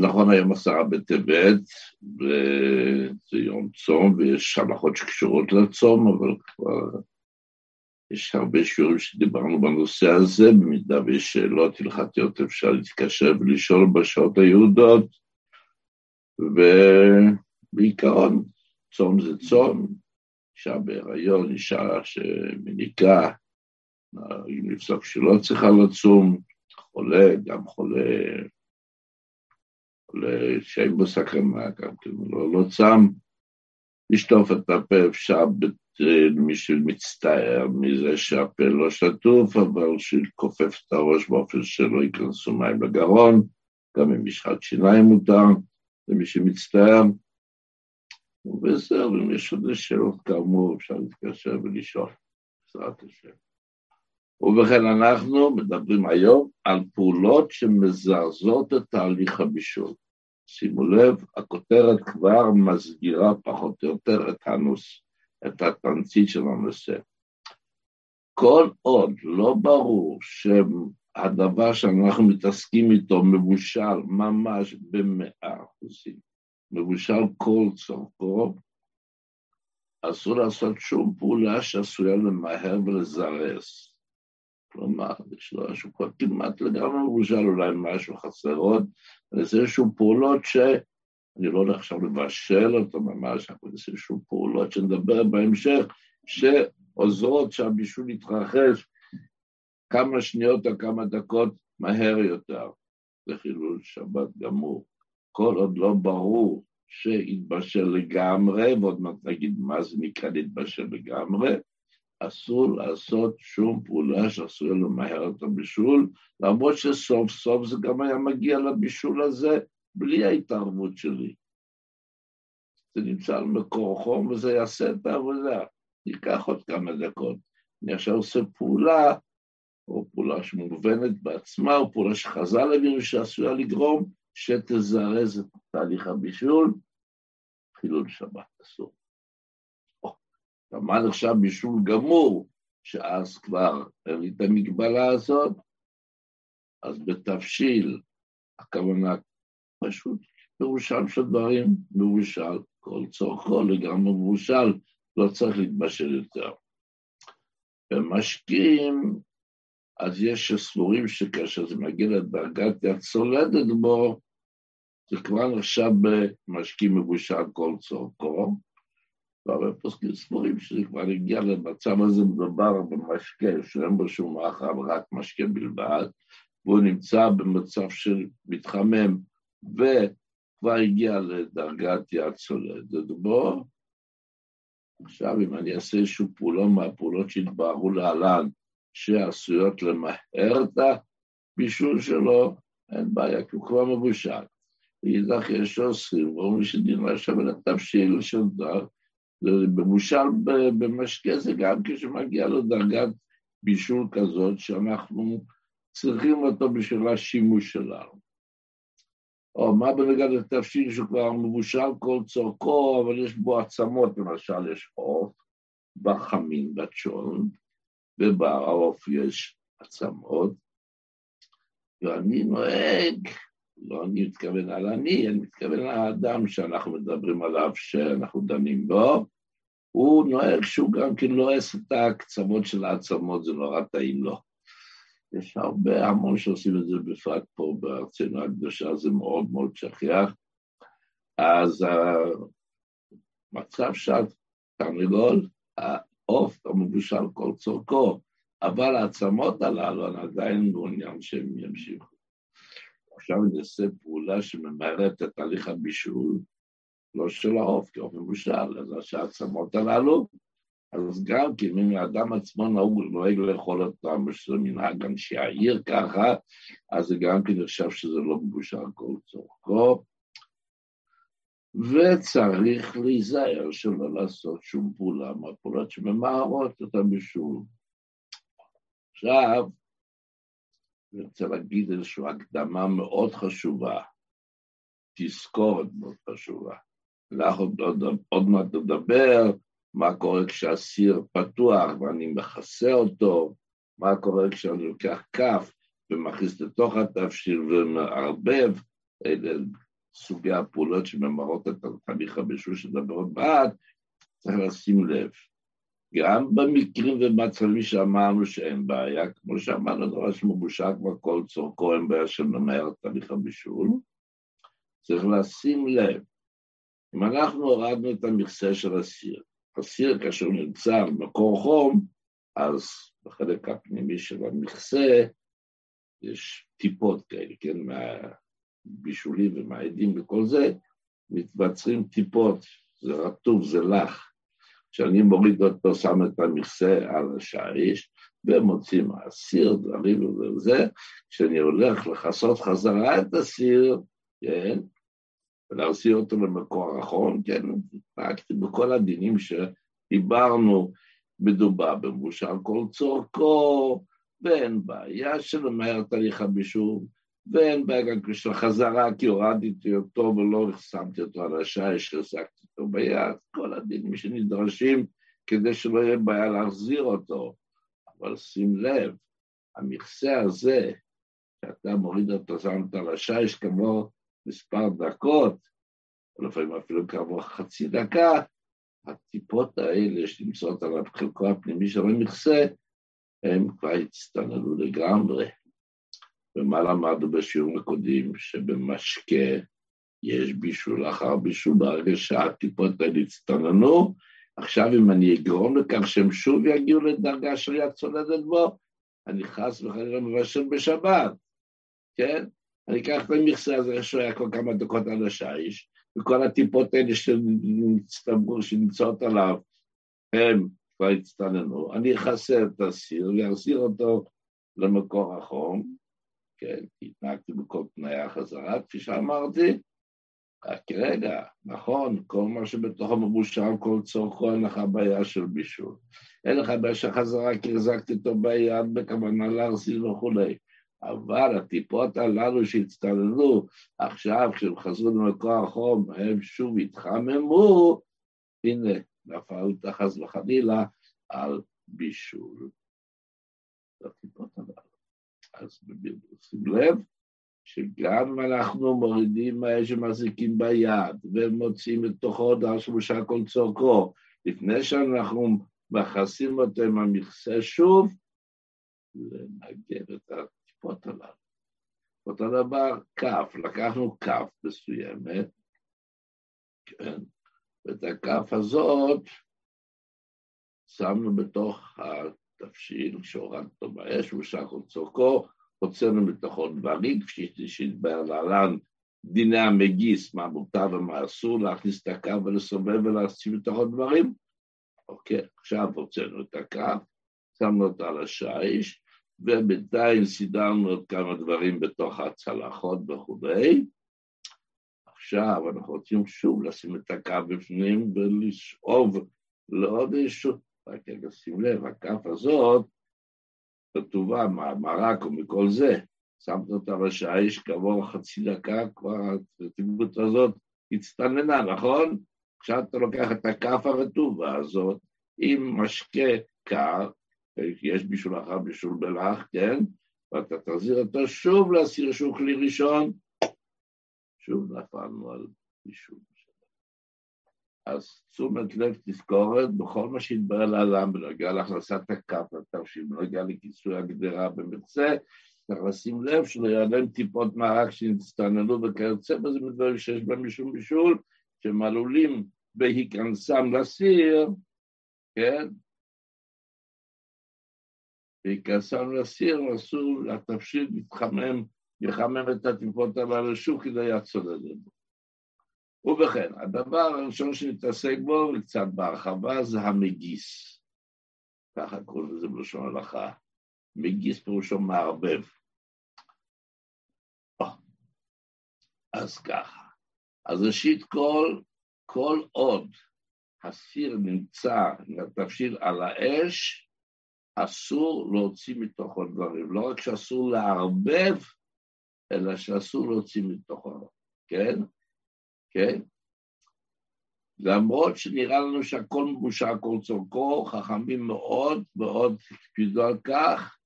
נכון, היום עשרה בטבת, זה יום צום, ויש הלכות שקשורות לצום, אבל כבר יש הרבה שיעורים שדיברנו בנושא הזה, במידה ויש שאלות הלכתיות אפשר להתקשר ולשאול בשעות היהודות, ובעיקרון צום זה צום, אישה בהיריון, אישה שמניקה, אם לפסוק שלא צריכה לצום, חולה, גם חולה, חולה שאין בו סכנה, גם כן לא, לא צם, לשטוף את הפה אפשר מי שמצטער מזה שהפה לא שטוף, אבל שכופף את הראש באופן שלא ייכנסו מים לגרון, גם עם משחת שיניים מותר, למי שמצטער. וזהו, אם יש עוד שאלות כאמור, אפשר להתקשר ולשאול, בעזרת השם. ובכן, אנחנו מדברים היום על פעולות שמזרזות את תהליך הבישול. שימו לב, הכותרת כבר מסגירה פחות או יותר את הנושא. את התמצית של הנושא. כל עוד לא ברור שהדבר שאנחנו מתעסקים איתו מבושל ממש במאה אחוזים, מבושל כל צורכו, אסור לעשות שום פעולה שעשויה למהר ולזרז. כלומר, יש לו איזשהו כבר כמעט לגמרי מבושל, אולי משהו חסר עוד, וזה איזשהו פעולות ש... אני לא הולך עכשיו לבשל אותו ממש, אנחנו נעשה שום פעולות שנדבר בהמשך, שעוזרות שהבישול יתרחש כמה שניות או כמה דקות מהר יותר. זה חילול שבת גמור. כל עוד לא ברור שהתבשל לגמרי, ועוד מעט נגיד מה זה נקרא להתבשל לגמרי, אסור לעשות שום פעולה שעשוי למהר את הבישול, למרות שסוף סוף זה גם היה מגיע לבישול הזה בלי ההתערבות שלי. זה נמצא על מקור חום וזה יעשה את העבודה. ייקח עוד כמה דקות. אני עכשיו עושה פעולה, או פעולה שמובנת בעצמה, או פעולה שחז"ל הבינו שעשויה לגרום, שתזרז את תהליך הבישול, חילול שבת אסור. מה נחשב בישול גמור, שאז כבר אין לי את המגבלה הזאת, אז בתבשיל, הכוונה פשוט פירושם של דברים מבושל, כל צורכו לגמרי מבושל, לא צריך להתבשל יותר. במשקיעים, אז יש סבורים שכאשר זה מגיע לדרגת יד צולדת בו, זה כבר נחשב במשקיעים מבושל כל צורכו, והרבה פוסקים שזה כבר הגיע למצב הזה, מדובר במשקה שאין בו שום מאכל, רק משקה בלבד, והוא נמצא במצב של מתחמם וכבר הגיע לדרגת יד צולדת בו. עכשיו, אם אני אעשה איזושהי פעולה מהפעולות שהתבררו להלן, שעשויות למהר את הבישול שלו, אין בעיה, כי הוא כבר מבושל. ואידך יש עושים, ואומרים שדין עכשיו לתבשיל של דר, מבושל במשקה זה גם כשמגיע לדרגת בישול כזאת, שאנחנו צריכים אותו בשביל השימוש שלנו. או מה בנגד לתבשיל שכבר מבושל כל צורכו, אבל יש בו עצמות, למשל יש עוף, בחמין, בצ'ון, ובעוף יש עצמות, ואני נוהג, לא אני מתכוון על אני, אני מתכוון על האדם שאנחנו מדברים עליו, שאנחנו דנים בו, הוא נוהג שהוא גם כן לועס את הקצוות של העצמות, זה נורא טעים לו. יש הרבה, המון שעושים את זה, בפרט פה בארצנו הקדושה, זה מאוד מאוד שכיח. אז המצב של תרנגול, העוף המבושל כל צורכו, אבל העצמות הללו, עדיין מעוניין שהם ימשיכו. עכשיו אני אעשה פעולה שממהרת את תהליך הבישול, לא של העוף, כי העוף מבושל, אלא שהעצמות הללו אז גם כי אם האדם עצמו נהוג, נוהג לאכול אותם, ושזה מנהג אנשי העיר ככה, אז זה גם כן נחשב שזה לא מבושל כל צורכו. וצריך להיזהר שלא לעשות שום פעולה מהפעולות שממהרות את הבישול. עכשיו, אני רוצה להגיד איזושהי הקדמה מאוד חשובה, תזכורת מאוד חשובה. אנחנו עוד, עוד מעט נדבר מה קורה כשהסיר פתוח ואני מכסה אותו, מה קורה כשאני לוקח כף ומכניס לתוך התבשיל ומערבב, אלה סוגי הפעולות שממרות את התהליך הבישול שנדבר עוד מעט, צריך לשים לב. גם במקרים ובמצבים שאמרנו שאין בעיה, כמו שאמרנו, שמבושל כבר כל צורכו, אין בעיה של למהר את תהליך הבישול, צריך לשים לב, אם אנחנו הורדנו את המכסה של הסיר, הסיר כאשר נמצא במקור חום, אז בחלק הפנימי של המכסה יש טיפות כאלה, כן, מהבישולים ומהעדים וכל זה, מתבצרים טיפות, זה רטוב, זה לח. כשאני מוריד אותו, שם את המכסה על השיש, ומוציא מהסיר דברים וזה, כשאני הולך לכסות חזרה את הסיר, כן, ולהחזיר אותו למקור החום, כן, רק בכל הדינים שדיברנו, מדובר במבושל כל צורכו, ואין בעיה שלמהר תהליך הבישול, ואין בעיה גם של חזרה, כי הורדתי אותו ולא שמתי אותו על השיש, החזקתי אותו ביד, כל הדינים שנדרשים כדי שלא יהיה בעיה להחזיר אותו. אבל שים לב, המכסה הזה, שאתה מוריד אותו, אותו על השיש כמו מספר דקות, או לפעמים אפילו כעבור חצי דקה, הטיפות האלה שנמצאות על חלקו הפנימי של המכסה, הם כבר הצטננו לגמרי. ומה למדנו בשיעורים הקודמים? שבמשקה יש בישול אחר בישול, ברגע שהטיפות האלה הצטננו, עכשיו אם אני אגרום לכך שהם שוב יגיעו לדרגה של יד צולדת בו, אני חס וחלילה מבשל בשבת, כן? אני אקח את המכסה הזה שהוא היה כל כמה דקות על השיש, וכל הטיפות האלה שנצטברו, שנמצאות עליו, הם כבר הצטננו, אני אכסה את הסיר ואחזיר אותו למקור החום, כן, התנהגתי בכל תנאי החזרה, כפי שאמרתי, רק רגע, נכון, כל מה שבתוך המבושל, כל צורכו, אין לך בעיה של בישול. אין לך בעיה של חזרה, כי החזקתי אותו ביד בכוונה להחזיר וכולי. אבל הטיפות הללו שהצטללו עכשיו, כשהם חזרו למקור החום, הם שוב התחממו, הנה, נפלת חס וחלילה על בישול. הטיפות הללו. אז שים לב, שגם אנחנו מורידים מה שמחזיקים ביד ומוצאים לתוכו הודעה שבושה כל צורכו, לפני שאנחנו מכסים אותו עם המכסה שוב, לנגב את הטיפות הללו. אותו דבר כף, לקחנו כף מסוימת, כן, ואת הכף הזאת שמנו בתוך התבשיל, שהורדנו באש, ושח עוד צורכו, הוצאנו מתוכו דברים, כפי שהתבהר להלן דיני המגיס, מה מותר ומה אסור, להכניס את הקו ולסובב ולהציב מתוכו דברים. אוקיי, עכשיו הוצאנו את הקו, שמנו אותה על השיש, ובינתיים סידרנו עוד כמה דברים בתוך הצלחות וכולי. עכשיו אנחנו רוצים שוב לשים את הקו בפנים ולשאוב לעוד איזשהו, רק רגע שים לב, הכף הזאת כתובה מהמרק או מכל זה, שמת אותה בשיש, כעבור חצי דקה כבר התגבות הזאת הצטננה, נכון? עכשיו אתה לוקח את הכף הרטובה הזאת עם משקה קר, יש בישול אחר בישול בלח, כן? ואתה תחזיר אותו שוב להסיר שהוא כלי ראשון, שוב נפלנו על בישול. אז תשומת לב תזכורת בכל מה שהתברר לעולם בנוגע להכנסת הכף לתרשים, בנוגע לכיסוי הגדרה במכסה, צריך לשים לב שלא ייעלם טיפות מרק שהצטננו וכיוצא בזה מדברים שיש בהם משום בישול, שהם עלולים בהיכנסם לסיר, כן? בהיכנסם לסיר אסור לתבשיל להתחמם, יחמם את הטיפות הללו שוב כדי את זה. ובכן, הדבר הראשון שנתעסק בו, וקצת בהרחבה, זה המגיס. ככה קוראים לזה בלשון הלכה. מגיס פירושו מערבב. אז ככה. אז ראשית כל, כל עוד הסיר נמצא, תבשיל על האש, אסור להוציא מתוכו דברים. לא רק שאסור לערבב, אלא שאסור להוציא מתוכו, כן? כן? למרות שנראה לנו שהכל מבושל כל צורכו, חכמים מאוד מאוד הקפידו על כך,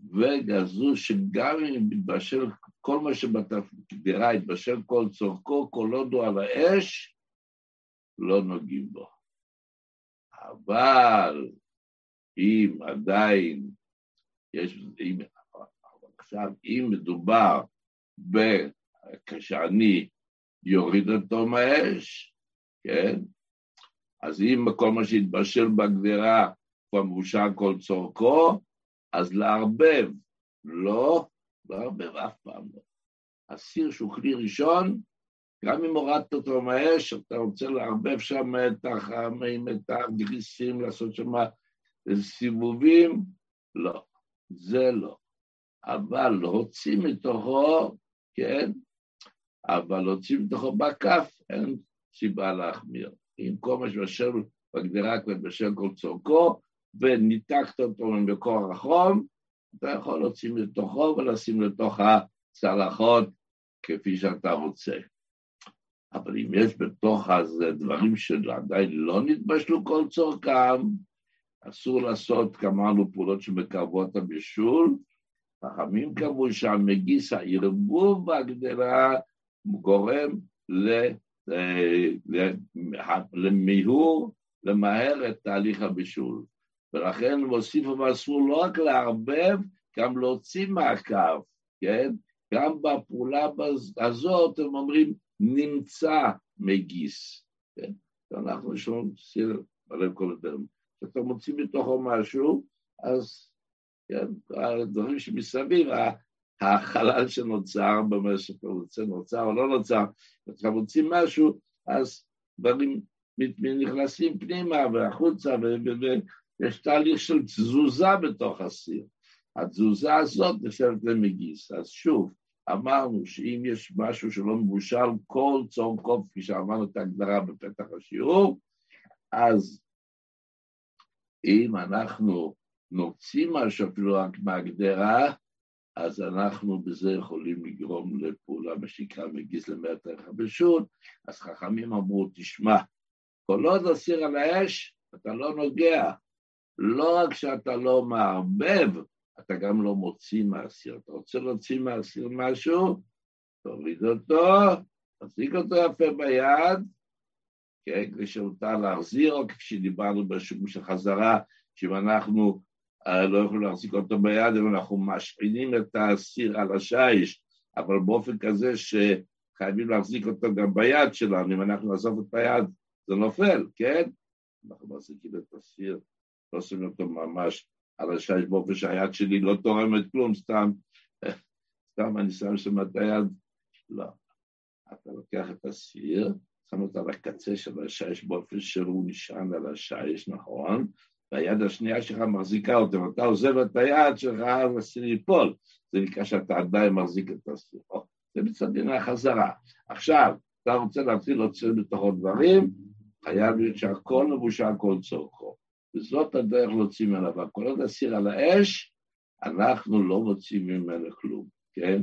וגזרו שגם אם מתבשל כל מה שבתפקירה יתבשל כל צורכו, כל עוד הוא על האש, לא נוגעים בו. אבל אם עדיין יש, אם, עכשיו, אם מדובר ב... כשאני יוריד אותו מהאש, כן? אז אם כל מה שהתבשל בגדרה כבר מבושל כל צורכו, אז לערבב, לא, לערבב אף פעם לא. הסיר שהוא כלי ראשון, גם אם הורדת אותו מהאש, אתה רוצה לערבב שם את החמים, את הגריסים, לעשות שם סיבובים, לא, זה לא. אבל להוציא מתוכו, כן, אבל להוציא מתוכו בכף, אין סיבה להחמיר. אם כל מה שבשל בגדרה כבר בשל כל צורכו, וניתקת אותו ממקור החום, אתה יכול להוציא מתוכו ולשים לתוך הצלחות כפי שאתה רוצה. אבל אם יש בתוך הזה דברים שעדיין לא נתבשלו כל צורכם, אסור לעשות, כמרנו, פעולות שמקרבות הבישול. חכמים קבעו שהמגיס הערבוב בהגדרה גורם למיהור, למהר את תהליך הבישול. ולכן הוסיפו ואסור לא רק לערבב, גם להוציא מהקו, כן? גם בפעולה הזאת הם אומרים נמצא מגיס, כן? יש לנו סיר בלב כל הדברים. כשאתה מוציא מתוכו משהו, אז כן, הדברים שמסביב, החלל שנוצר במשך, רוצה נוצר או לא נוצר, כשאתה מוציא משהו, אז דברים נכנסים פנימה והחוצה, ויש תהליך של תזוזה בתוך הסיר. התזוזה הזאת נחשבת למגיס. אז שוב, אמרנו שאם יש משהו שלא מבושל, כל צור קוף, כפי שאמרנו את ההגדרה בפתח השיעור, אז אם אנחנו נוציא משהו אפילו רק מהגדרה, אז אנחנו בזה יכולים לגרום לפעולה, מה שנקרא מגיס למטר חבשות, אז חכמים אמרו, תשמע, כל עוד הסיר על האש, אתה לא נוגע, לא רק שאתה לא מערבב, אתה גם לא מוציא מהסיר. אתה רוצה להוציא מהסיר משהו, תוריד אותו, תחזיק אותו יפה ביד, כן, כדי שמותר להחזיר, או שדיברנו בשימוש החזרה, שאם אנחנו לא יכולים להחזיק אותו ביד, אם אנחנו משעינים את הסיר על השיש, אבל באופן כזה שחייבים להחזיק אותו גם ביד שלנו, אם אנחנו נעזוב את היד, זה נופל, כן? אנחנו מחזיקים את הסיר לא עושים אותו ממש על השיש באופן שהיד שלי לא תורמת כלום, סתם, סתם אני שם שם את היד, לא. אתה לוקח את הסיר, שם אותו על הקצה של השיש באופן שהוא נשען על השיש, נכון? והיד השנייה שלך מחזיקה אותו, ואתה עוזב את היד שלך, הסיר ייפול. זה נקרא שאתה עדיין מחזיק את הסיר. זה מצד דיני החזרה. עכשיו, אתה רוצה להתחיל להוציא בתוכו דברים, חייב להיות שהכל מבושל כל צורכו. וזאת הדרך להוציא ממנה, והכל עוד הסיר על האש, אנחנו לא מוצאים ממנו כלום, כן?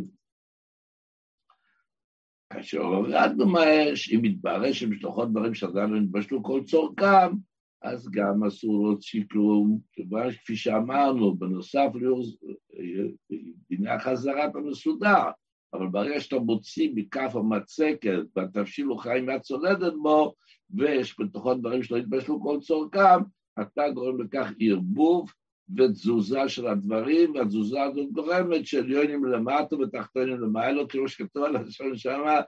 כאשר הורדנו מהאש, אם יתברר שמשלחות דברים שעדיין לא נתבשלו כל צורכם, אז גם אסור להוציא כלום, כיוון כפי שאמרנו, בנוסף לדיני החזרה אתה מסודר, אבל ברגע שאתה מוציא מכף המצקת, והתבשיל הוא חיים מהצולדת בו, ויש בתוכו דברים שלא יתבשלו כל צורכם, אתה גורם לכך ערבוב ותזוזה של הדברים, והתזוזה הזאת גורמת שעליונים למטה ותחתונים למעלה, כמו שכתוב על השם שמה,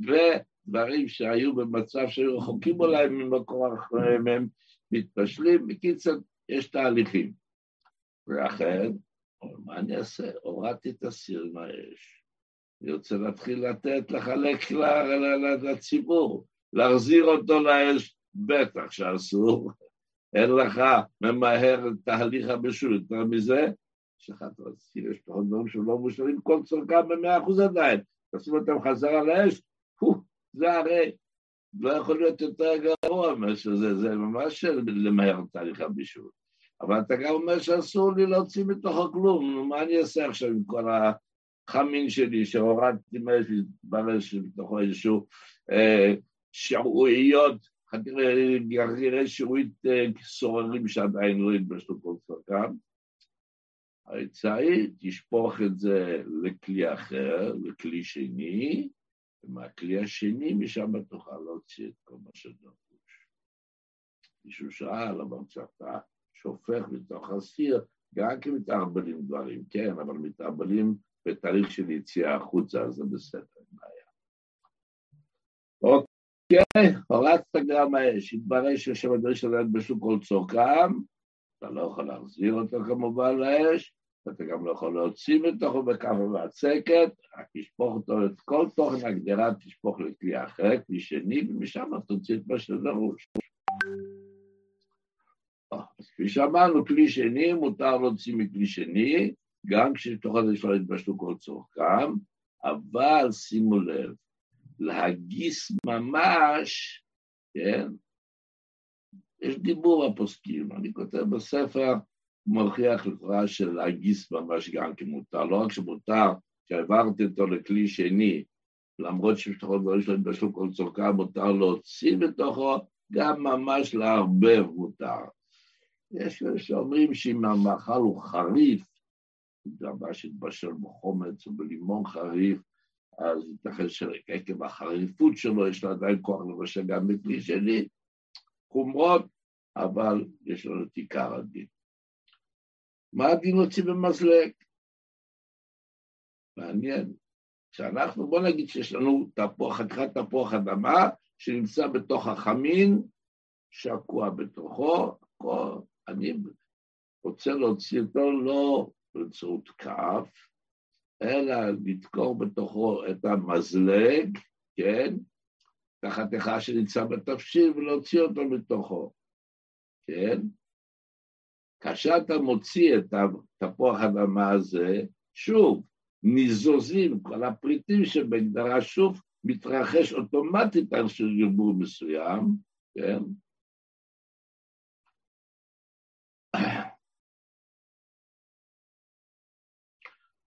ודברים שהיו במצב שהיו רחוקים אולי ממקור אחריהם, הם מתבשלים. בקיצר, יש תהליכים. ואכן, מה אני אעשה? הורדתי את הסיר מהאש. אני רוצה להתחיל לתת, לחלק לציבור, להחזיר אותו לאש, בטח שאסור. אין לך ממהר תהליך הבישול, יותר מזה, יש לך תרצים, יש לך דברים שלא מושלים כל צורכם במאה אחוז עדיין, תשים אותם חזרה לאש, זה הרי לא יכול להיות יותר גרוע מאשר זה, זה ממש למהר תהליך הבישול. אבל אתה גם אומר שאסור לי להוציא מתוכו כלום, מה אני אעשה עכשיו עם כל החמין שלי שהורדתי מאש, התברר שבתוכו איזשהו אה, שעועיות גרעיני שירות סוררים שעדיין לא התבשלו כל צורכם. העצה היא, תשפוך את זה לכלי אחר, לכלי שני, ומהכלי השני, משם תוכל להוציא את כל מה שדרוש. מישהו שאל, אבל כשאתה שופך מתוך הסיר, גם כי מתערבלים דברים, כן, אבל מתערבלים בתהליך של יציאה החוצה, אז זה בסדר, אין בעיה. אוקיי, הורצת גם האש, התברר שיש שם דברים שלהם בשוק כל צורכם, אתה לא יכול להחזיר אותו כמובן לאש, אתה גם לא יכול להוציא מתוכו בכף והצקת, רק תשפוך אותו, את כל תוכן הגדרה תשפוך לכלי אחר, כלי שני, ומשם תוציא את מה שדרוש. אז כפי שאמרנו, כלי שני, מותר להוציא מכלי שני, גם כשתוך הזה שלא יתבשלו כל צורכם, אבל שימו לב, להגיס ממש, כן, יש דיבור הפוסקים, אני כותב בספר, מוכיח לכאורה להגיס ממש גם כמותר, לא רק שמותר, כשהעברתי אותו לכלי שני, למרות שמשפחות דברים שלהם בשלו כל צורכה, מותר להוציא בתוכו, גם ממש לערבב מותר. יש כאלה שאומרים שאם המאכל הוא חריף, דבר שהתבשל בחומץ או בלימון חריף, אז ייתכן שעקב החריפות שלו יש לו עדיין כוח לבשל גם בכלי שני, חומרות, אבל יש לנו את עיקר הדין. מה הדין להוציא במזלג? מעניין. שאנחנו, בוא נגיד שיש לנו תפוח, חתיכת תפוח אדמה שנמצא בתוך החמין, שקוע בתוכו, כל, אני רוצה להוציא אותו לא באמצעות כף, אלא לדקור בתוכו את המזלג, כן? את החתיכה שנמצא בתפשיל ולהוציא אותו מתוכו, כן? כאשר אתה מוציא את התפוח האדמה הזה, שוב, ניזוזים, כל הפריטים שבהגדרה שוב מתרחש אוטומטית על של ירבור מסוים, כן?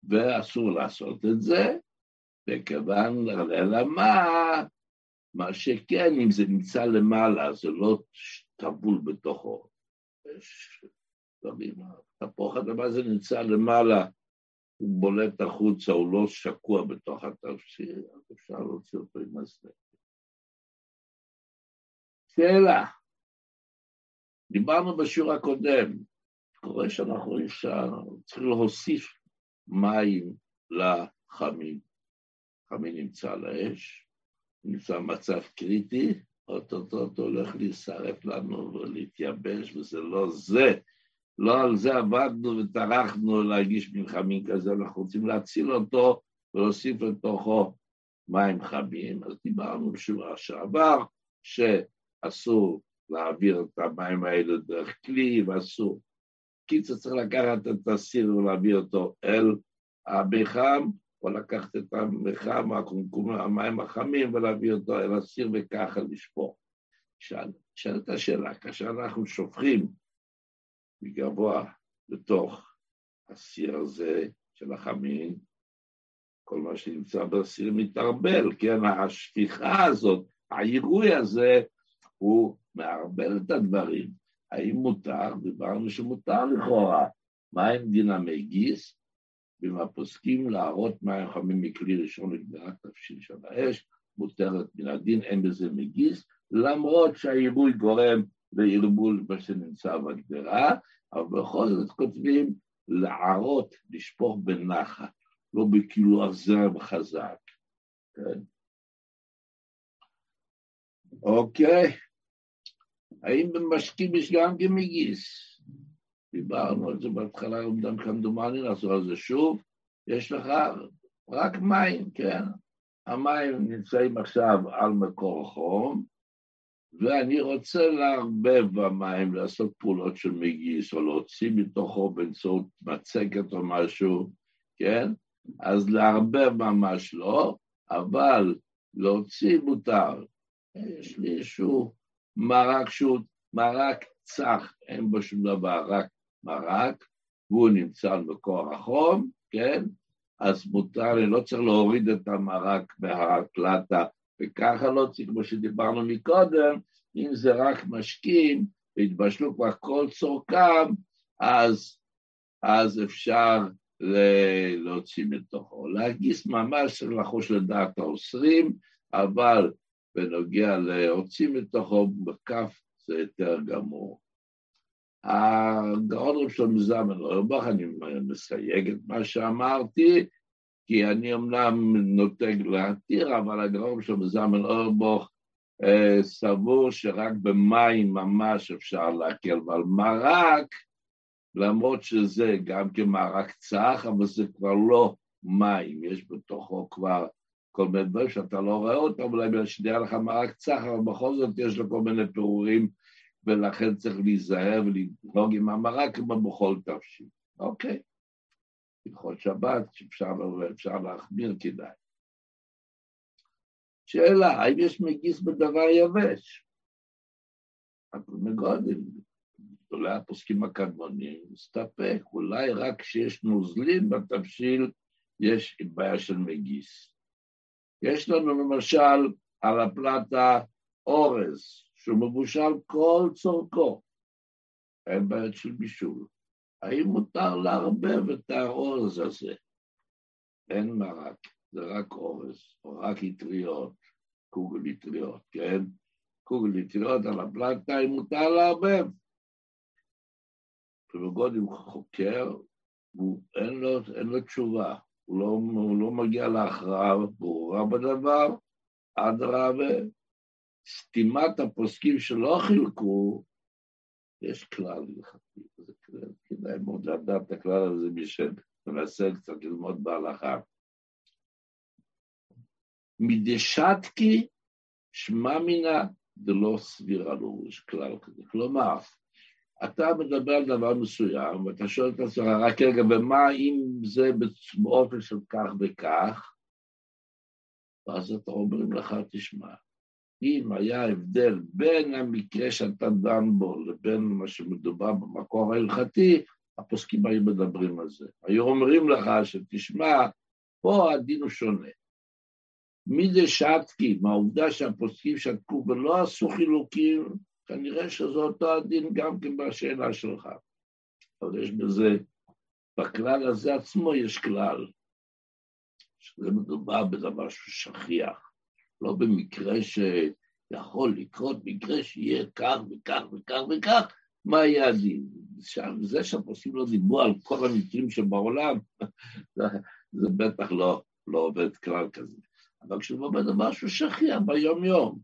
ואסור לעשות את זה, וכיוון, אלא מה, מה שכן, אם זה נמצא למעלה, זה לא טבול בתוכו. דברים, תפוח אדמה הזה נמצא למעלה, הוא בולט החוצה, הוא לא שקוע בתוך התפשיר, אז אפשר להוציא אותו עם הסנק. שאלה, דיברנו בשיעור הקודם, קורה שאנחנו צריכים להוסיף מים לחמין. חמין נמצא על האש, נמצא במצב קריטי, אוטוטוט הולך להישרף לנו ולהתייבש, וזה לא זה. לא על זה עבדנו וטרחנו להגיש מלחמים כזה, אנחנו רוצים להציל אותו ולהוסיף לתוכו מים חמים. אז דיברנו בשבוע שעבר שאסור להעביר את המים האלה דרך כלי ואסור קיצר צריך לקחת את הסיר ולהביא אותו אל הביחם, או לקחת את המיחם, המים החמים, ולהביא אותו אל הסיר וככה לשפוך. שאלת השאלה, כאשר אנחנו שופכים מגבוה לתוך הסיר הזה של החמין, כל מה שנמצא בסיר מתערבל, כן, השפיכה הזאת, העירוי הזה, הוא מערבל את הדברים. האם מותר? דיברנו שמותר לכאורה. מה עם דין המגיס? ואם הפוסקים להראות מים חמים מכלי ראשון לגדרת תפשיל של האש, מותרת מן הדין, אין בזה מגיס, למרות שהעיבוי גורם לערבול מה שנמצא בגדרה, אבל בכל זאת כותבים לערות, לשפוך בנחת, לא בכאילו הזרם חזק. כן? אוקיי. האם במשקים יש גם כמגיס? דיברנו על זה בהתחלה, אומנם כמדומני, נחזור על זה שוב. יש לך רק מים, כן? המים נמצאים עכשיו על מקור חום, ואני רוצה לערבב במים, לעשות פעולות של מגיס, או להוציא מתוכו באמצעות מצקת או משהו, כן? אז לערבב ממש לא, אבל להוציא מותר. יש לי איזשהו מרק שהוא מרק צח, אין בו שום דבר, רק מרק, והוא נמצא על מקור החום, כן? אז מותר לי, לא צריך להוריד את המרק מהקלטה, וככה לא צריך, כמו שדיברנו מקודם, אם זה רק משקים והתבשלו כבר כל צורכם, אז אז אפשר להוציא מתוכו. להגיס ממש צריך לחוש לדעת האוסרים, אבל בנוגע להוציא מתוכו בכף זה יותר גמור. הגאון רב שלמה זמן אני מסייג את מה שאמרתי, כי אני אמנם נוטה להתיר, אבל הגאון רב שלמה זמן אורבך אה, סבור שרק במים ממש אפשר להקל, אבל מרק, למרות שזה גם כמרק צח, אבל זה כבר לא מים, יש בתוכו כבר כל מיני דברים שאתה לא רואה אותם, אולי בגלל שנראה לך מרק צח, אבל בכל זאת יש לו כל מיני פירורים, ולכן צריך להיזהר ולנהוג עם המרק כמו בכל תבשיל. אוקיי. הלכות שבת, אפשר להחמיר כדאי. שאלה, האם יש מגיס בדבר יבש? מגודל, גדולי הפוסקים הקדמונים, מסתפק, אולי רק כשיש נוזלים בתבשיל יש בעיה של מגיס. יש לנו למשל על הפלטה אורז, שהוא מבושל כל צורכו, אין בעיה של בישול. האם מותר לערבב את האורז הזה? אין מרק. זה רק אורז, או רק אטריות, קוגל אטריות, כן? קוגל אטריות על הפלטה, אם מותר לערבב. כשמגודים חוקר, הוא, אין, לו, אין לו תשובה, הוא לא, הוא לא מגיע להכרעה ברורה בדבר, אדרבה, סתימת הפוסקים שלא חילקו, יש כלל הלכתי, כדאי מאוד לדעת את הכלל הזה, מי שמנסה קצת ללמוד בהלכה. מדשתקי שמע מינה דלא סבירה לו, יש כלל כזה. כלומר, אתה מדבר על דבר מסוים, ואתה שואל את עצמך, רק רגע, ומה אם זה באופן של כך וכך? ואז אתה אומרים לך, תשמע, אם היה הבדל בין המקרה שאתה דן בו לבין מה שמדובר במקור ההלכתי, הפוסקים היו מדברים על זה. היו אומרים לך שתשמע, פה הדין הוא שונה. מי זה שתקי? מהעובדה שהפוסקים שתקו ולא עשו חילוקים, כנראה שזה אותו הדין גם כן בשאלה שלך. אבל יש בזה, בכלל הזה עצמו יש כלל, שזה מדובר בדבר שהוא שכיח, לא במקרה שיכול לקרות, מקרה שיהיה כך וכך וכך וכך, מה יהיה הדין? שם, זה שהפוסקים לא דיברו על כל המקרים שבעולם, זה, זה בטח לא, לא עובד כלל כזה. אבל כשהוא עובד על משהו שכיח ביום-יום,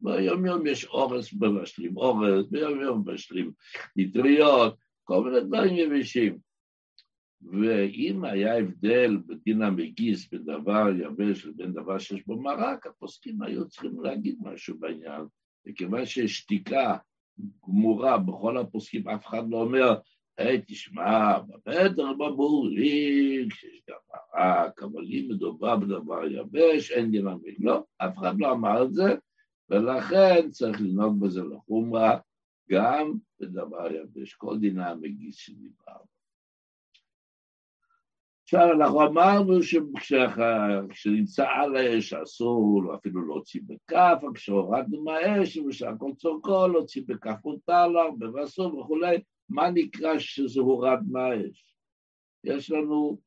ביום-יום יש אורס במשלים אורס, ביום-יום משלים נטריות, כל מיני דברים יבשים. ואם היה הבדל בדין המגיס בין דבר יבש לבין דבר שיש בו מרק, הפוסקים היו צריכים להגיד משהו בעניין. וכיוון שיש שתיקה גמורה בכל הפוסקים, אף אחד לא אומר, היי, תשמע, בבטר ברור לי כשיש גם מרק, אבל אם מדובר בדבר יבש, אין דין המגיס. לא, אף אחד לא אמר את זה, ולכן צריך לנהוג בזה לחומרה, גם בדבר יבש, כל דיני המגיס שדיברנו. עכשיו, אנחנו אמרנו שכשנמצא על האש אסור אפילו להוציא בכף, כשהורדנו מהאש, ושהכל צורכו, להוציא בכף מותר לו, בבסוף וכולי, מה נקרא שזה הורד מהאש? יש לנו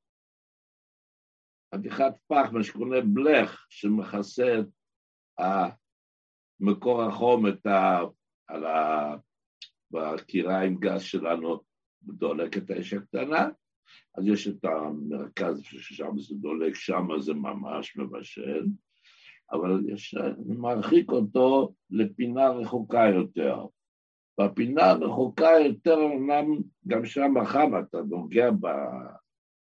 חתיכת פח, מה שקוראים בלך, שמכסה את מקור החום, את ה... על ה... בקיריים גז שלנו, דולק את האש הקטנה, אז יש את המרכז ששם זה דולק, שם זה ממש מבשל, אבל יש, אני מרחיק אותו לפינה רחוקה יותר. בפינה הרחוקה יותר, אמנם גם שם חם, אתה נוגע, ב,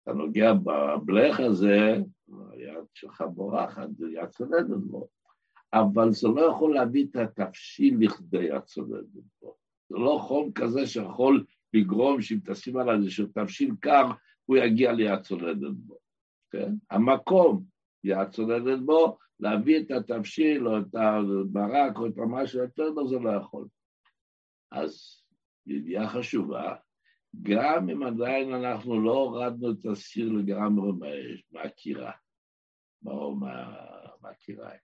אתה נוגע בבלך הזה, היד שלך בורחת, זה יד צולדת בו, אבל זה לא יכול להביא את התבשיל לכדי הצולדת בו. זה לא חום כזה שיכול לגרום שאם תשים עליו איזשהו תבשיל קר, הוא יגיע ליד צולדת בו, כן? המקום יד צולדת בו, להביא את התבשיל או את הברק או את המשהו יותר טוב, זה לא יכול. אז ידיעה חשובה, גם אם עדיין אנחנו לא הורדנו את הסיר לגמרי מהקירה, או מהקיריים,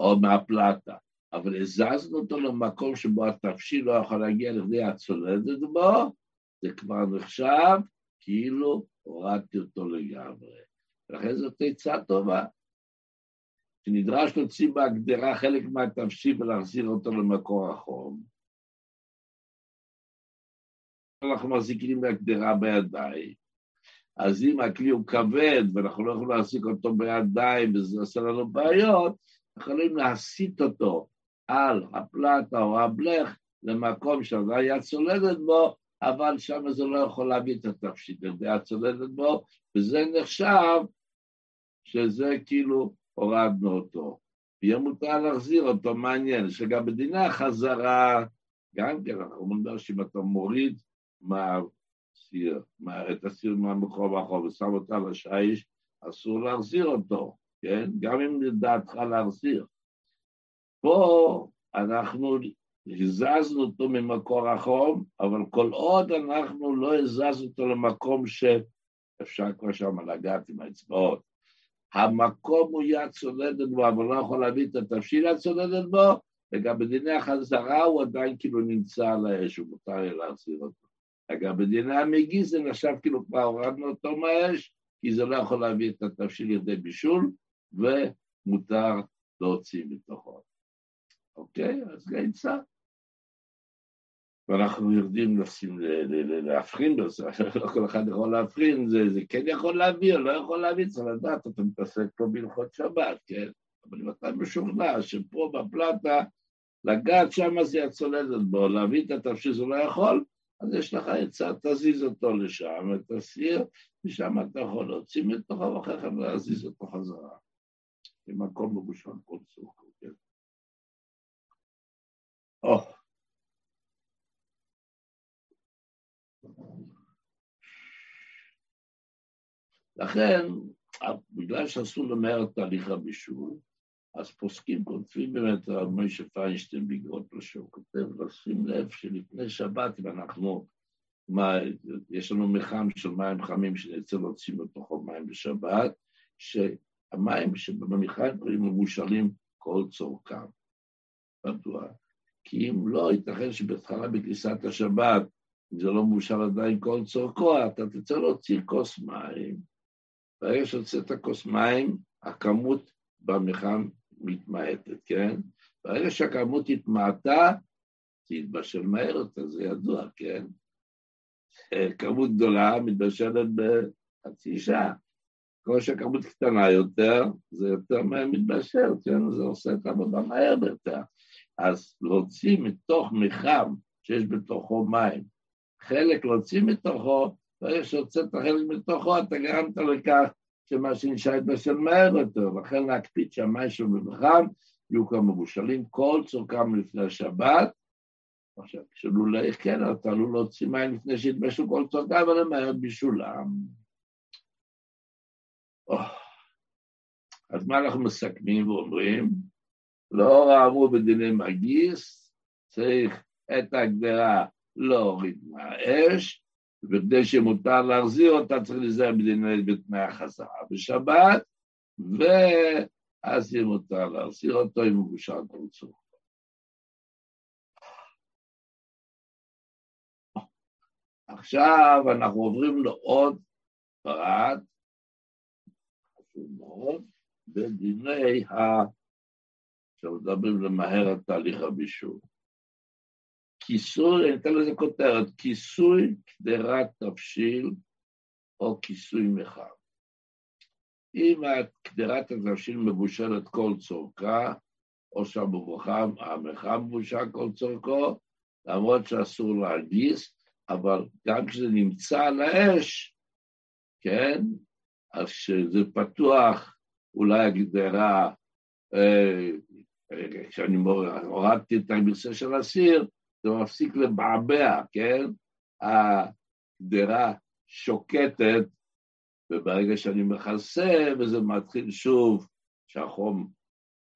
או מהפלטה, אבל הזזנו אותו למקום שבו התבשיל לא יכול להגיע לכדי הצולדת בו, זה כבר נחשב כאילו הורדתי אותו לגמרי. ולכן זאת עצה טובה. שנדרש להוציא בהגדרה חלק מהתבשיל ולהחזיר אותו למקור החום. אנחנו מחזיקים בהגדרה בידיים, אז אם הכלי הוא כבד ואנחנו לא יכולים להחזיק אותו בידיים וזה עושה לנו בעיות, אנחנו יכולים להסיט אותו על הפלטה או הבלך למקום שהיד צולדת בו, אבל שם זה לא יכול להביא את התפשיט, היד צולדת בו, וזה נחשב שזה כאילו הורדנו אותו. יהיה מותר להחזיר אותו, מעניין, שגם בדיני החזרה, גם כן, אנחנו אומרים שאם אתה מוריד מהסיר, את הסיר מהמקום האחור ושם אותה לשיש, אסור להחזיר אותו, כן? גם אם לדעתך להחזיר. פה אנחנו הזזנו אותו ממקור החום, אבל כל עוד אנחנו לא הזזנו אותו למקום שאפשר כבר שם לגעת עם האצבעות. המקום הוא יד צולדת בו, אבל לא יכול להביא את התבשיל יד צולדת בו, וגם בדיני החזרה הוא עדיין כאילו נמצא על האש, הוא מותר לי להחזיר אותו. אגב, בדיני המגיס זה נחשב כאילו כבר הורדנו אותו מהאש, כי זה לא יכול להביא את התבשיל לידי בישול, ומותר להוציא מתוכו. אוקיי? אז גייצה. ואנחנו יודעים לשים, להבחין בזה, לא כל אחד יכול להבחין, זה, זה כן יכול להביא או לא יכול להביא, צריך לדעת, אתה מתעסק פה בהלכות שבת, כן? אבל אם אתה משוכנע שפה בפלטה, לגעת שם זה הצולדת בו, להביא את התפשיל זה לא יכול, אז יש לך עצה, תזיז אותו לשם, תסיר, ושם אתה יכול להוציא מתוכו ואחר כך להזיז אותו חזרה. מבושל כל צור, כן? Oh. לכן, בגלל שאסור למהר את תהליך הבישול, אז פוסקים כותבים באמת, הרב משה פיינשטיין בגרות לשון, כותב לשים לב שלפני שבת, אם אנחנו, מה, יש לנו מחם של מים חמים שנרצה להוציא מתוכו מים בשבת, שהמים שבמחם יכולים מבושלים כל צורכם. מדוע? כי אם לא, ייתכן שבהתחלה בכניסת השבת, אם זה לא מבושל עדיין כל צורכו, אתה תצא להוציא כוס מים, ברגע שהוצאת כוס מים, הכמות במחם מתמעטת, כן? ברגע שהכמות התמעטה, זה יתבשל מהר יותר, זה ידוע, כן? כמות גדולה מתבשלת בחצי שעה. כמו שהכמות קטנה יותר, זה יותר מהר מתבשל, כן? זה עושה את העבודה מהר יותר. אז להוציא מתוך מחם שיש בתוכו מים, חלק להוציא מתוכו, ברגע שהוצאת חלק מתוכו, אתה גרמת לכך שמה שנשאר התבשל מהר יותר, לכן להקפיד שהמים של מבחן יהיו מבושלים כל צורכם לפני השבת. עכשיו, כשלולא כן, אתה עלול להוציא מים לפני שהתבשלו כל צורכם, אבל הם בישולם. אז מה אנחנו מסכמים ואומרים? לאור האמור בדיני מגיס, צריך את ההגדרה להוריד מהאש, וכדי שמותר להחזיר אותה צריך להיזהר בדיני בתנאי החזרה בשבת, ואז יהיה מותר להחזיר אותו אם הוא גושר צורך. עכשיו אנחנו עוברים לעוד פרט, חשוב מאוד, בדיני ה... עכשיו מדברים למהר על תהליך הבישול. כיסוי, אני אתן לזה כותרת, כיסוי קדרת תבשיל או כיסוי מחם. אם קדרת התבשיל מבושלת כל צורכה, או שהמחם מבושל כל צורכו, למרות שאסור להגיס, אבל גם כשזה נמצא על האש, כן, אז כשזה פתוח, אולי הגדרה, אה, כשאני הורדתי את המכסה של הסיר, זה מפסיק לבעבע, כן? הגדרה שוקטת, וברגע שאני מכסה וזה מתחיל שוב, שהחום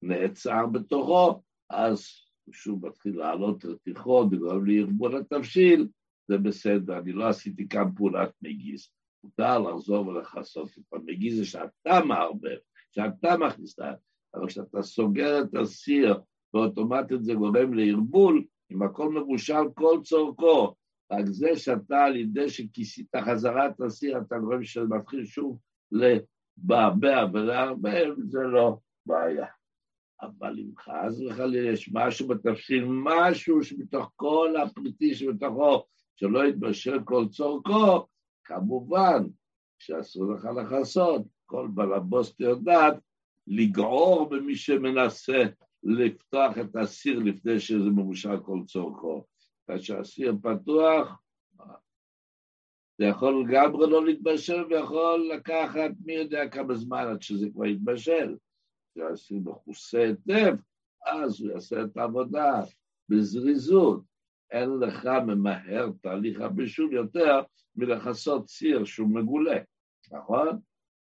נעצר בתוכו, אז הוא שוב מתחיל לעלות רתיחות וגורם לארגון התבשיל, זה בסדר, אני לא עשיתי כאן פעולת מגיס. מותר לחזור ולכסות את המגיס, זה שאתה מערבב, שאתה מכניס, אבל כשאתה סוגר את הסיר ואוטומטית זה גורם לערבול, אם הכל מבושל כל צורכו, רק זה שאתה על ידי שכיסית חזרה את הסיר, אתה רואה שזה מתחיל שוב לבעבע ולערבב, זה לא בעיה. אבל אם חס וחלילה יש משהו בתפשיל, משהו שמתוך כל הפריטי שבתוכו, שלא יתבשל כל צורכו, כמובן שאסור לך לכסות, כל בלבוסט יודעת לגעור במי שמנסה לפתוח את הסיר לפני שזה מבושל כל צורכו. כאשר הסיר פתוח, זה יכול לגמרי לא להתבשל ויכול לקחת מי יודע כמה זמן עד שזה כבר יתבשל. כשהסיר מכוסה היטב, אז הוא יעשה את העבודה בזריזות. אין לך ממהר תהליך הבישול יותר מלכסות סיר שהוא מגולה, נכון?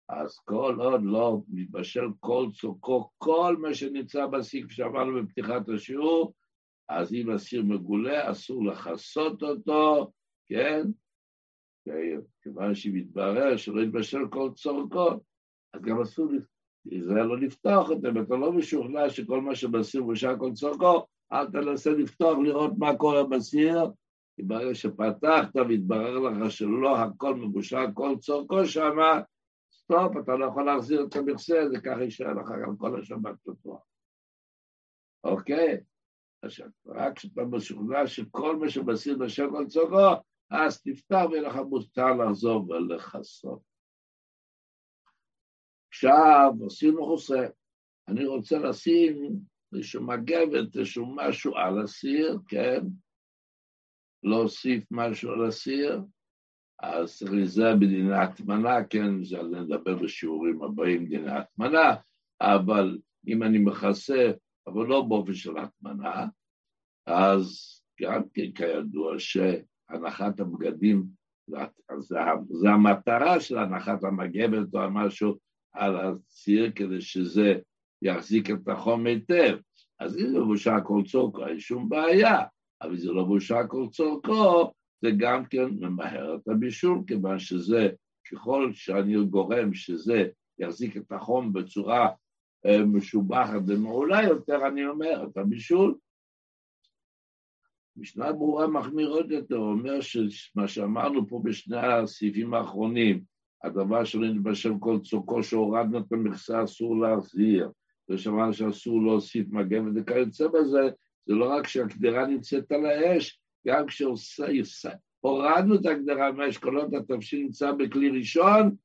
אז כל עוד לא מתבשל כל צורכו, כל מה שנמצא כפי שאמרנו בפתיחת השיעור, אז אם הסיר מגולה, אסור לכסות אותו, כן? כיוון שמתברר שלא יתבשל כל צורכו, אז גם אסור זה לא לפתוח אותם, אתה לא משוכנע שכל מה שבסיר בושה כל צורכו, אל תנסה לפתוח לראות מה קורה בסיר, כי ברגע שפתחת והתברר לך שלא הכל מבושל כל צורכו שמה, סטופ, אתה לא יכול להחזיר את המכסה, זה ככה יישאר לך גם כל השבת פתוח. אוקיי? עכשיו, רק כשאתה משוכנע שכל מה שבסיר בשם כל צורכו, אז תפתח ויהיה לך מותר לחזור ולכסות. עכשיו עושים מכוסה. אני רוצה לשים איזשהו מגבת, איזשהו משהו על הסיר, כן? להוסיף משהו על הסיר, אז להיזהר בדיני הטמנה, כן, זה נדבר בשיעורים הבאים, דיני הטמנה, אבל אם אני מכסה, אבל לא באופן של הטמנה, אז גם כן כידוע שהנחת הבגדים, זה, זה המטרה של הנחת המגבת או משהו על הסיר כדי שזה יחזיק את החום היטב. אז אם זה בושה כל צורכו, אין שום בעיה, אבל זה לא בושה כל צורכו, זה גם כן ממהר את הבישול, כיוון שזה, ככל שאני גורם שזה יחזיק את החום בצורה אה, משובחת ומעולה יותר, אני אומר, את הבישול. משנה ברורה מחמיר עוד יותר, אומר שמה שאמרנו פה בשני הסעיפים האחרונים, הדבר שלא נתבשל כל צורכו שהורדנו את המכסה אסור להחזיר, ושמענו שאסור להוסיף מגן וכיוצא בזה, זה לא רק שהקדרה נמצאת על האש, גם כשהורדנו את הקדרה מהאש, כל עוד התבשיל נמצא בכלי ראשון,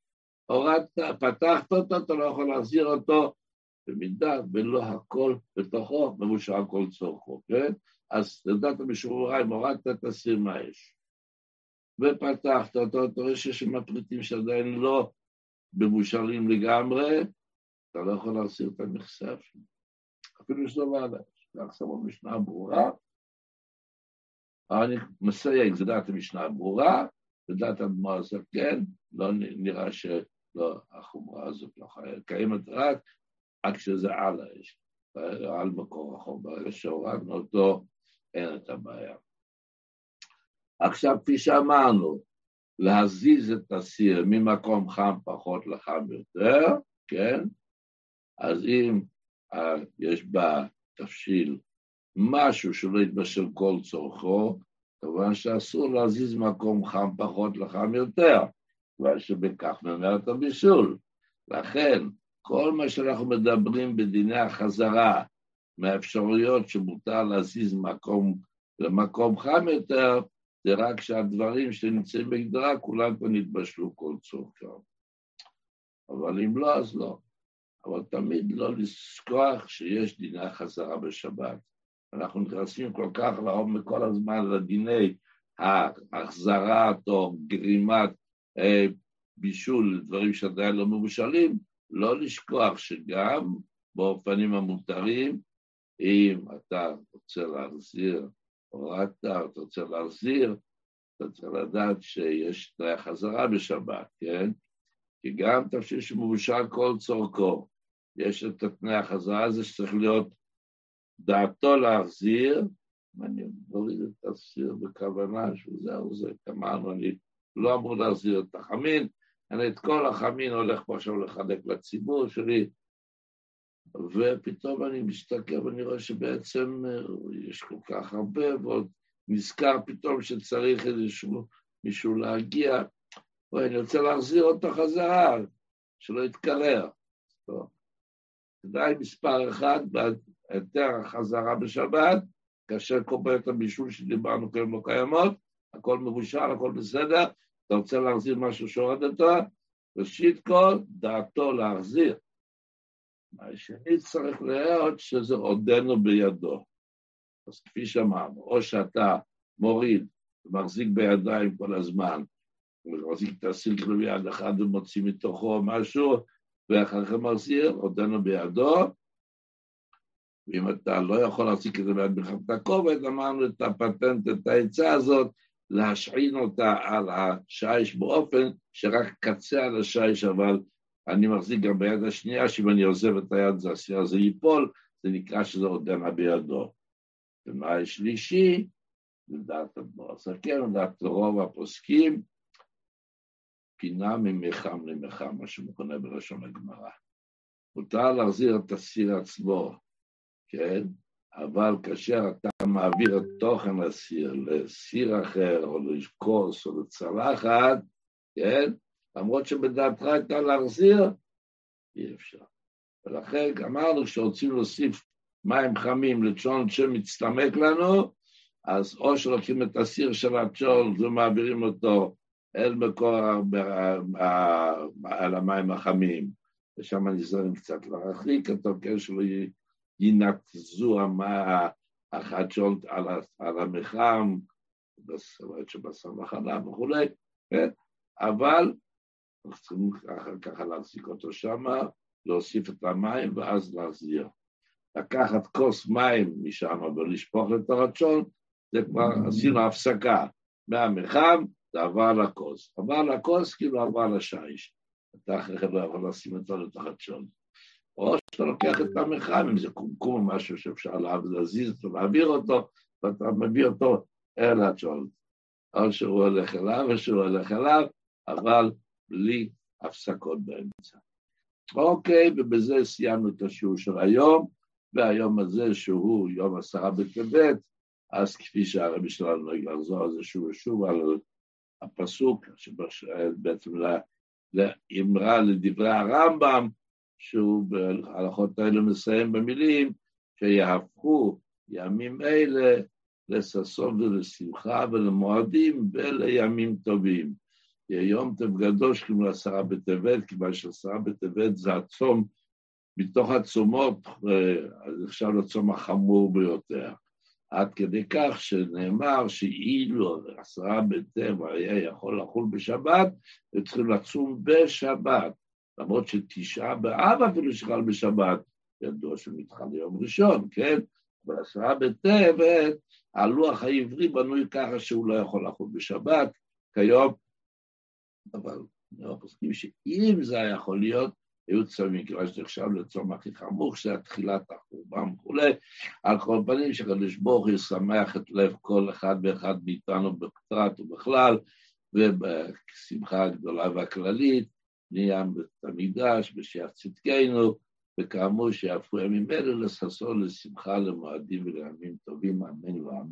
הורדת, פתחת אותו, אתה לא יכול להחזיר אותו, במידה ולא הכל בתוכו מבושל כל צורכו, כן? אז לדעת המשורריים, הורדת את הסיר מהאש. ופתחת אותו, אתה רואה שיש שם פריטים שעדיין לא מבושלים לגמרי, אתה לא יכול להסיר את המכסה אפילו. אפילו שזה לא עליי. כך סבור משנה ברורה. אני מסייג, זה דעת המשנה הברורה, ודעת הדמר הזה כן, לא נראה שלא, החומרה הזאת לא קיימת רק, רק כשזה על האש, על מקור החום, ברגע שהורדנו אותו, אין את הבעיה. עכשיו, כפי שאמרנו, להזיז את הסיר ממקום חם פחות לחם יותר, כן? אז אם uh, יש בתבשיל משהו שלא יתבשל כל צורכו, כמובן שאסור להזיז מקום חם פחות לחם יותר, כיוון שבכך ממר את הבישול. לכן, כל מה שאנחנו מדברים בדיני החזרה, מהאפשרויות שמותר להזיז מקום למקום חם יותר, זה רק שהדברים שנמצאים בגדרה, כולם כבר נתבשלו כל צורכם. אבל אם לא, אז לא. אבל תמיד לא לשכוח שיש דיני חזרה בשבת. אנחנו נכנסים כל כך לעומק כל הזמן לדיני ההחזרת או גרימת אה, בישול לדברים שעדיין לא מבושלים, לא לשכוח שגם באופנים המותרים, אם אתה רוצה להחזיר הורדת, אתה רוצה להחזיר, אתה צריך לדעת שיש תנאי חזרה בשבת, כן? כי גם תפשיל שמבושל כל צורכו, יש את התנאי החזרה הזה שצריך להיות דעתו להחזיר, אני מוריד את הסיר בכוונה שזהו זה, אמרנו, אני לא אמור להחזיר את החמין, אני את כל החמין הולך פה עכשיו לחלק לציבור שלי, ופתאום אני מסתכל ואני רואה שבעצם אה, יש כל כך הרבה, ועוד נזכר פתאום שצריך איזשהו מישהו להגיע, בואי, אני רוצה להחזיר אותו חזרה, שלא יתקרר. כדאי מספר אחד, בהיתר החזרה בשבת, כאשר קופת הבישול שדיברנו כאן לא קיימות, הכל מבושל, הכל בסדר, אתה רוצה להחזיר משהו שהורדת, ראשית כל, דעתו להחזיר. השני צריך להיות שזה עודנו בידו. אז כפי שאמרנו, או שאתה מוריד ומחזיק בידיים כל הזמן, ומחזיק את הסילק ביד אחד ומוציא מתוכו משהו, ואחר כך מחזיר, עודנו בידו, ואם אתה לא יכול להחזיק את זה ביד מלחמת הכובד, אמרנו את הפטנט, את העצה הזאת, להשעין אותה על השיש באופן שרק קצה על השיש, אבל אני מחזיק גם ביד השנייה, שאם אני עוזב את היד זה, זה ייפול, זה נקרא שזה עודנה בידו. ומה השלישי, לדעת אדמו"ר הסכם, לדעת רוב הפוסקים, פינה ממחם למחם, מה שמכונה בלשון הגמרא. מותר להחזיר את הסיר עצמו, כן? אבל כאשר אתה מעביר את תוכן הסיר לסיר אחר, או לכוס, או לצלחת, כן? למרות שבדעתך הייתה להחזיר, אי אפשר. ולכן אמרנו שרוצים להוסיף מים חמים לצ'ון שמצטמק לנו, אז או שלוקחים את הסיר של הצ'ול ומעבירים אותו אל מקור על המים החמים, ושם נזרים קצת להרחיק אותו, כדי שלא ינקזו החדשות על, המחם, בסרט שבשר מחנה וכולי, כן? אבל צריכים אחר כך להחזיק אותו שם, להוסיף את המים ואז להחזיר. לקחת כוס מים משם ולשפוך את הרצון, זה כבר עשינו הפסקה. מהמחם זה עבר לכוס. עבר לכוס כאילו עבר לשיש. אתה אחרי כן לא יכול לשים אותו לתוך הצ'ון. או שאתה לוקח את המחם, אם זה קומקום או משהו שאפשר להזיז אותו, להעביר אותו, ואתה מביא אותו אל הצ'ון. או שהוא הולך אליו או שהוא הולך אליו, אבל בלי הפסקות באמצע. אוקיי, ובזה סיימנו את השיעור של היום, והיום הזה שהוא יום עשרה בטבת, אז כפי שהרבי שלנו נוהג לחזור על זה שוב ושוב, על הפסוק, שבעצם לאמרה לדברי הרמב"ם, שהוא בהלכות האלה מסיים במילים, שיהפכו ימים אלה לששון ולשמחה ולמועדים ולימים טובים. יום טוב גדוש כמו עשרה בטבת, כיוון שעשרה בטבת זה הצום, מתוך הצומות נחשב לצום החמור ביותר. עד כדי כך שנאמר שאילו עשרה בטבע היה יכול לחול בשבת, הם צריכים לצום בשבת, למרות שתשעה באב אפילו שחל בשבת, ידוע שמתחל יום ראשון, כן? אבל עשרה בטבת, הלוח העברי בנוי ככה שהוא לא יכול לחול בשבת, כיום אבל אנחנו חושבים שאם זה היה יכול להיות, היו צמים, כיוון שזה נחשב לצום הכי חמור, שזה תחילת החורבן וכולי, על כל פנים שקדוש ברוך הוא ישמח את לב כל אחד ואחד מאיתנו בפרט ובכלל, ובשמחה הגדולה והכללית, נהיה בית המקדש, בשיח צדקנו, וכאמור שיהפכו ימים אלה לששון לשמחה, למועדים ולימים טובים, אמן ואמן.